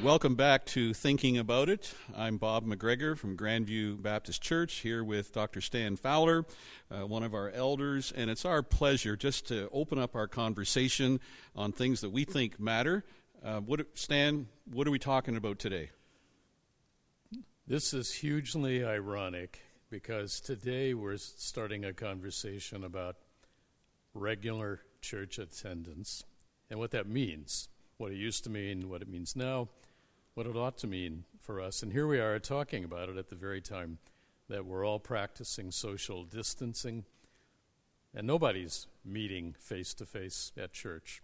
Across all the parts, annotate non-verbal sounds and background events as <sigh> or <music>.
Welcome back to Thinking About It. I'm Bob McGregor from Grandview Baptist Church here with Dr. Stan Fowler, uh, one of our elders, and it's our pleasure just to open up our conversation on things that we think matter. Uh, what, Stan, what are we talking about today? This is hugely ironic because today we're starting a conversation about regular church attendance and what that means, what it used to mean, what it means now what it ought to mean for us. And here we are talking about it at the very time that we're all practicing social distancing and nobody's meeting face to face at church.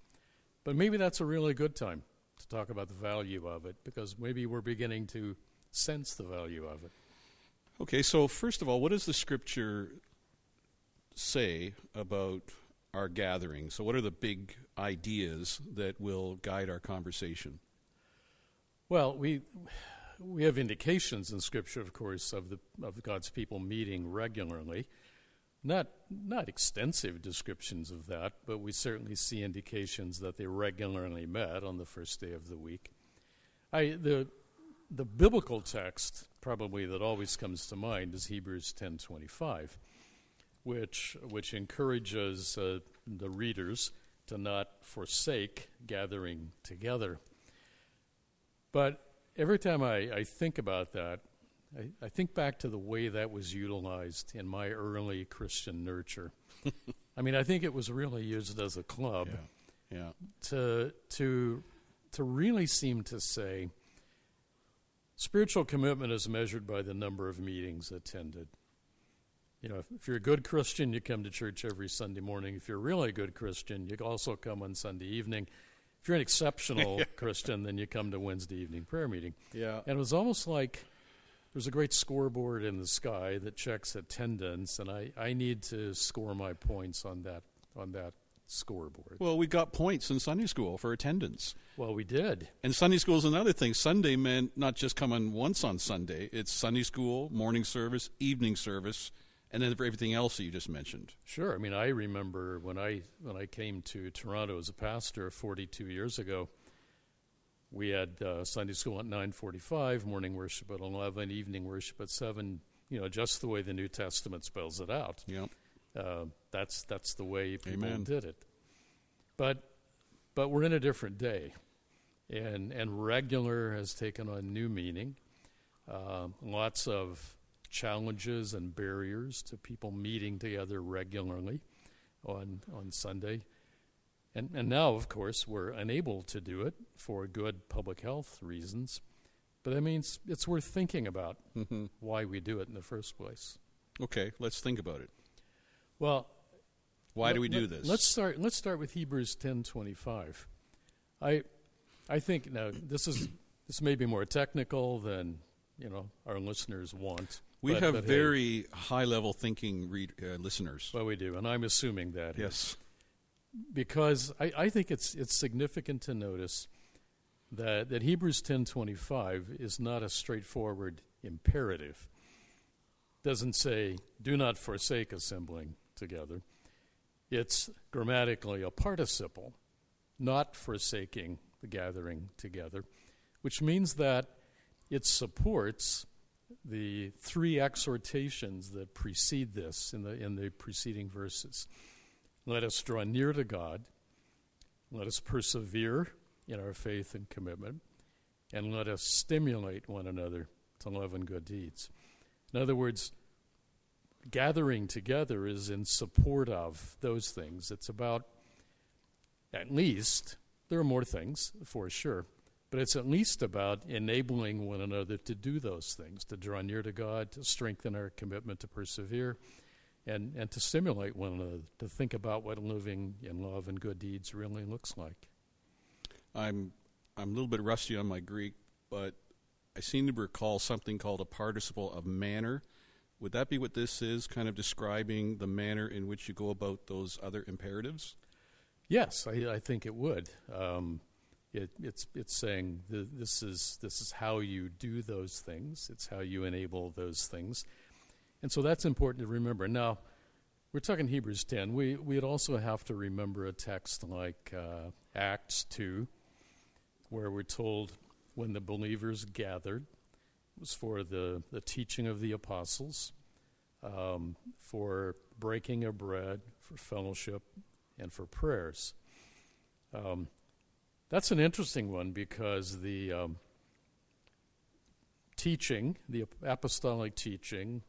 But maybe that's a really good time to talk about the value of it because maybe we're beginning to sense the value of it. Okay, so first of all, what does the scripture say about our gathering? So, what are the big ideas that will guide our conversation? Well, we we have indications in Scripture, of course, of the of God's people meeting regularly. Not not extensive descriptions of that, but we certainly see indications that they regularly met on the first day of the week. I the the biblical text probably that always comes to mind is Hebrews ten twenty five, which which encourages uh, the readers to not forsake gathering together. But every time I, I think about that, I, I, think back to the way that was utilized in my early Christian nurture. <laughs> I mean, I think it was really used as a club yeah. Yeah. to to to really seem to say spiritual commitment is measured by the number of meetings attended. You know, if you're a good Christian, you come to church every Sunday morning. If you're really a good Christian, you also come on Sunday evening. If you're an exceptional <laughs> Christian, then you come to Wednesday evening prayer meeting. Yeah. And it was almost like there's a great scoreboard in the sky that checks attendance, and I, I need to score my points on that on that scoreboard. Well, we got points in Sunday school for attendance. Well, we did. And Sunday school is another thing. Sunday meant not just coming once on Sunday. It's Sunday school, morning service, evening service, and then for everything else that you just mentioned. Sure. I mean, I remember when I when I came to Toronto as a pastor 42 years ago. We had uh, Sunday school at 9:45, morning worship at 11, evening worship at 7. You know, just the way the New Testament spells it out. Yeah. Uh, that's that's the way people Amen. did it. But but we're in a different day, and and regular has taken on new meaning. Uh, lots of challenges and barriers to people meeting together regularly on on Sunday. And and now of course we're unable to do it for good public health reasons. But that means it's worth thinking about mm-hmm. why we do it in the first place. Okay, let's think about it. Well, why let, do we do let, this? Let's start. Let's start with Hebrews ten twenty five. I, I think now this is this may be more technical than you know our listeners want. We but, have but very hey, high level thinking read, uh, listeners. Well, we do, and I'm assuming that. Yes. Because I, I think it's it's significant to notice that that Hebrews ten twenty five is not a straightforward imperative. Doesn't say do not forsake assembling together. It's grammatically a participle, not forsaking the gathering together, which means that it supports the three exhortations that precede this in the, in the preceding verses. Let us draw near to God, let us persevere in our faith and commitment, and let us stimulate one another to love and good deeds. In other words, gathering together is in support of those things. It's about, at least, there are more things for sure, but it's at least about enabling one another to do those things, to draw near to God, to strengthen our commitment to persevere, and, and to stimulate one another to think about what living in love and good deeds really looks like. I'm I'm a little bit rusty on my Greek, but I seem to recall something called a participle of manner. Would that be what this is, kind of describing the manner in which you go about those other imperatives? Yes, I, I think it would. Um, it, it's it's saying th- this is this is how you do those things. It's how you enable those things, and so that's important to remember. Now, we're talking Hebrews 10. We, we'd also have to remember a text like uh, Acts 2, where we're told when the believers gathered, it was for the, the teaching of the apostles, um, for breaking of bread, for fellowship, and for prayers. Um, that's an interesting one because the um, teaching, the apostolic teaching,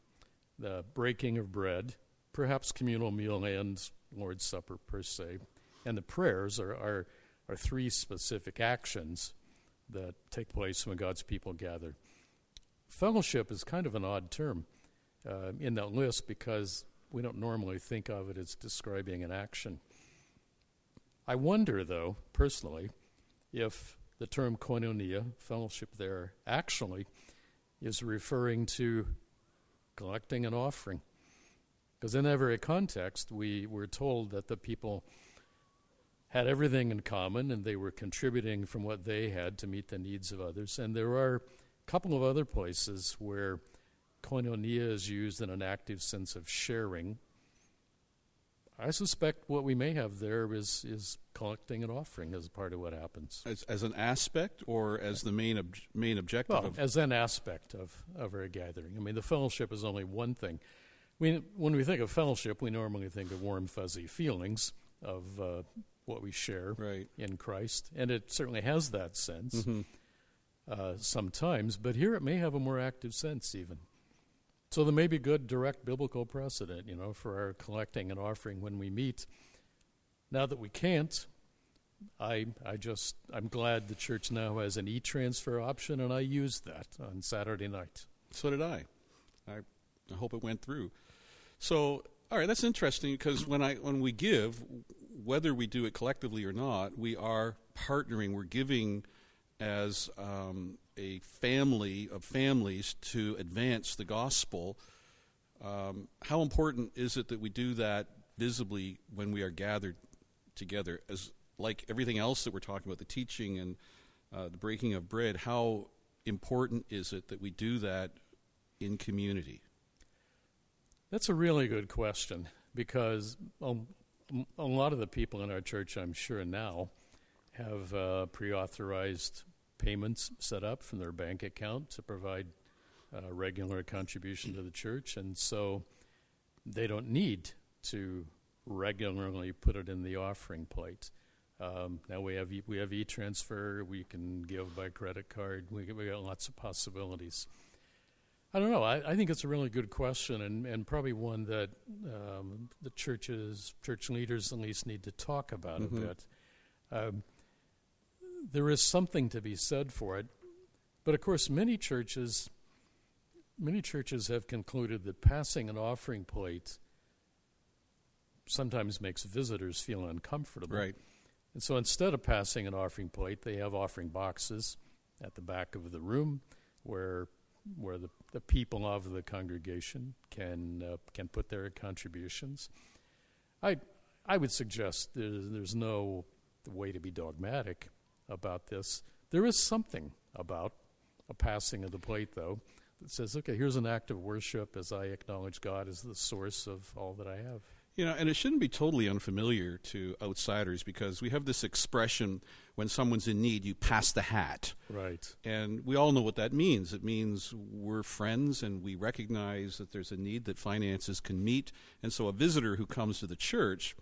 the breaking of bread, perhaps communal meal and Lord's Supper per se, and the prayers are, are, are three specific actions that take place when God's people gather. Fellowship is kind of an odd term uh, in that list because we don't normally think of it as describing an action. I wonder, though, personally, if the term koinonia, fellowship there, actually is referring to collecting an offering. Because in every context, we were told that the people had everything in common and they were contributing from what they had to meet the needs of others. And there are a couple of other places where koinonia is used in an active sense of sharing. I suspect what we may have there is, is collecting an offering as part of what happens. As, as an aspect or as the main, ob- main objective? Well, of- as an aspect of, of our gathering. I mean, the fellowship is only one thing. We, when we think of fellowship, we normally think of warm, fuzzy feelings of uh, what we share right. in Christ, and it certainly has that sense Mm-hmm. uh, sometimes, but here it may have a more active sense even. So there may be good direct biblical precedent, you know, for our collecting and offering when we meet. Now that we can't, I I just I'm glad the church now has an e-transfer option, and I used that on Saturday night. So did I. I, I hope it went through. So, all right, that's interesting because when I when we give, whether we do it collectively or not, we are partnering. We're giving as um, a family of families to advance the gospel. Um, how important is it that we do that visibly when we are gathered together? As like everything else that we're talking about, the teaching and uh, the breaking of bread, how important is it that we do that in community? That's a really good question because um, a lot of the people in our church, I'm sure now, have uh, pre authorized payments set up from their bank account to provide uh, regular contribution to the church. And so they don't need to regularly put it in the offering plate. Um, now we have e- we have e-transfer. We can give by credit card. We we got lots of possibilities. I don't know. I, I think it's a really good question, and, and probably one that um, the churches, church leaders at least, need to talk about Mhm. a bit. Um, there is something to be said for it, but of course, many churches, many churches have concluded that passing an offering plate sometimes makes visitors feel uncomfortable. Right. And so instead of passing an offering plate, they have offering boxes at the back of the room where where the, the people of the congregation can uh, can put their contributions. I I would suggest there's, there's no way to be dogmatic about this. There is something about a passing of the plate, though, that says, okay, here's an act of worship as I acknowledge God as the source of all that I have. You know, and it shouldn't be totally unfamiliar to outsiders because we have this expression when someone's in need, you pass the hat. Right. And we all know what that means. It means we're friends and we recognize that there's a need that finances can meet. And so a visitor who comes to the church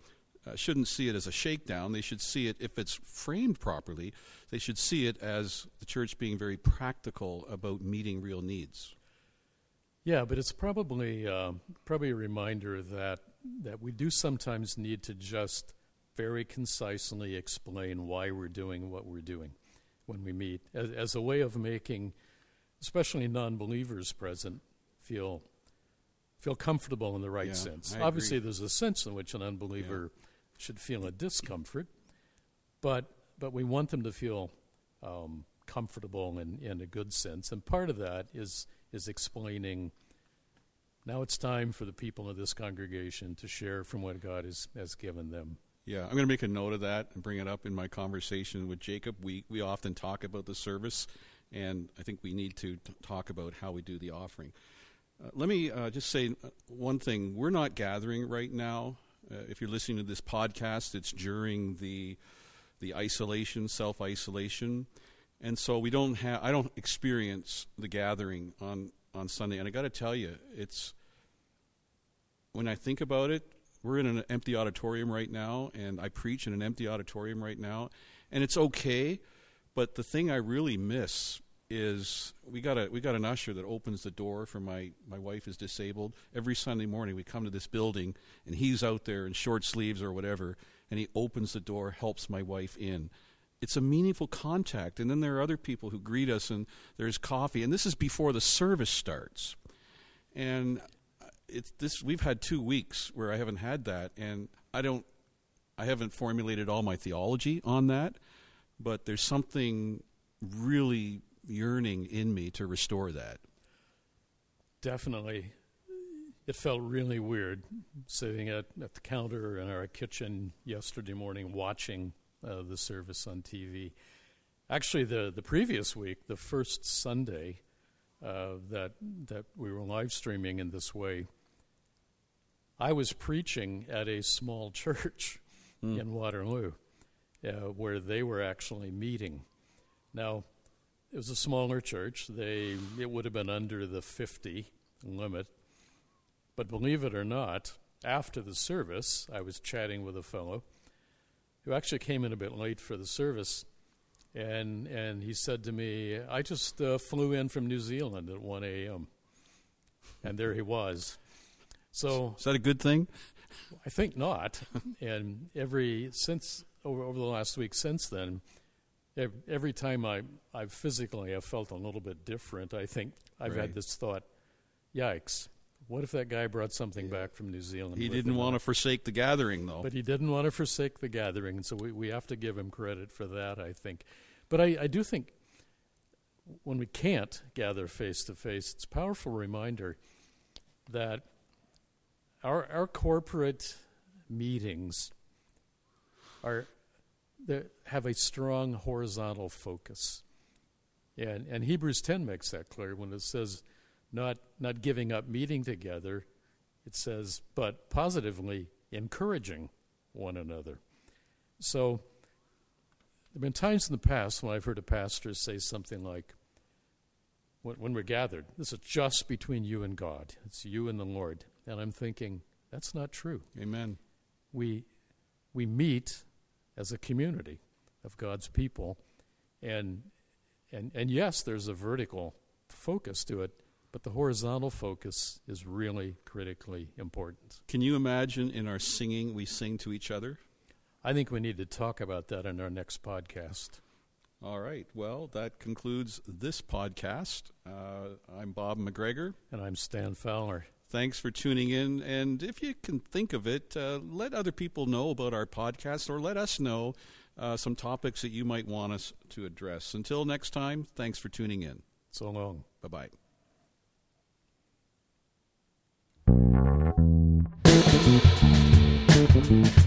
uh, shouldn't see it as a shakedown. They should see it, if it's framed properly, they should see it as the church being very practical about meeting real needs. Yeah, but it's probably uh, probably a reminder that that we do sometimes need to just very concisely explain why we're doing what we're doing when we meet, as, as a way of making, especially non-believers present, feel feel comfortable in the right Yeah, sense. I Obviously, agree. there's a sense in which an unbeliever should feel a discomfort, but but we want them to feel um, comfortable in, in a good sense, and part of that is is explaining. Now it's time for the people of this congregation to share from what God has, has given them. Yeah, I'm going to make a note of that and bring it up in my conversation with Jacob. We we often talk about the service, and I think we need to t- talk about how we do the offering. Uh, let me uh, just say uh, one thing. We're not gathering right now. Uh, if you're listening to this podcast, it's during the the isolation, self isolation, and so we don't have. I don't experience the gathering on on Sunday, and I got to tell you, it's when I think about it. We're in an empty auditorium right now, and I preach in an empty auditorium right now, and it's okay. But the thing I really miss is we got a we got an usher that opens the door for my my wife is disabled. Every sunday morning we come to this building and he's out there in short sleeves or whatever and he opens the door helps my wife in. It's a meaningful contact. And then there are other people who greet us and there's coffee. And this is before the service starts. And it's this we've had 2 weeks where I haven't had that. And I don't I haven't formulated all my theology on that but there's something really yearning in me to restore that. Definitely. It felt really weird sitting at, at the counter in our kitchen yesterday morning watching uh, the service on TV. Actually, the, the previous week, the first Sunday uh, that, that we were live streaming in this way, I was preaching at a small <laughs> church mm. in Waterloo uh, where they were actually meeting. Now, it was a smaller church. They it would have been under the 50 limit. But believe it or not, after the service, I was chatting with a fellow who actually came in a bit late for the service, and and he said to me, "I just uh, flew in from New Zealand at 1 a.m." And there he was. So is that a good thing? I think not. and every since over over the last week since then, every time I, I've physically have felt a little bit different, I think I've right. had this thought, yikes, what if that guy brought something yeah. back from New Zealand? He didn't want to forsake the gathering, though. But he didn't want to forsake the gathering, and so we, we have to give him credit for that, I think. But I, I do think when we can't gather face to face, it's a powerful reminder that our, our corporate meetings are that have a strong horizontal focus. And, and Hebrews 10 makes that clear when it says not, not giving up meeting together, it says, but positively encouraging one another. So there have been times in the past when I've heard a pastor say something like, when, when we're gathered, this is just between you and God, it's you and the Lord. And I'm thinking, that's not true. Amen. We, we meet as a community of God's people. And, and, and yes, there's a vertical focus to it, but the horizontal focus is really critically important. Can you imagine in our singing we sing to each other? I think we need to talk about that in our next podcast. All right. Well, that concludes this podcast. Uh, I'm Bob McGregor. And I'm Stan Fowler. Thanks for tuning in. And if you can think of it, uh, let other people know about our podcast or let us know uh, some topics that you might want us to address. Until next time, thanks for tuning in. So long. Bye bye.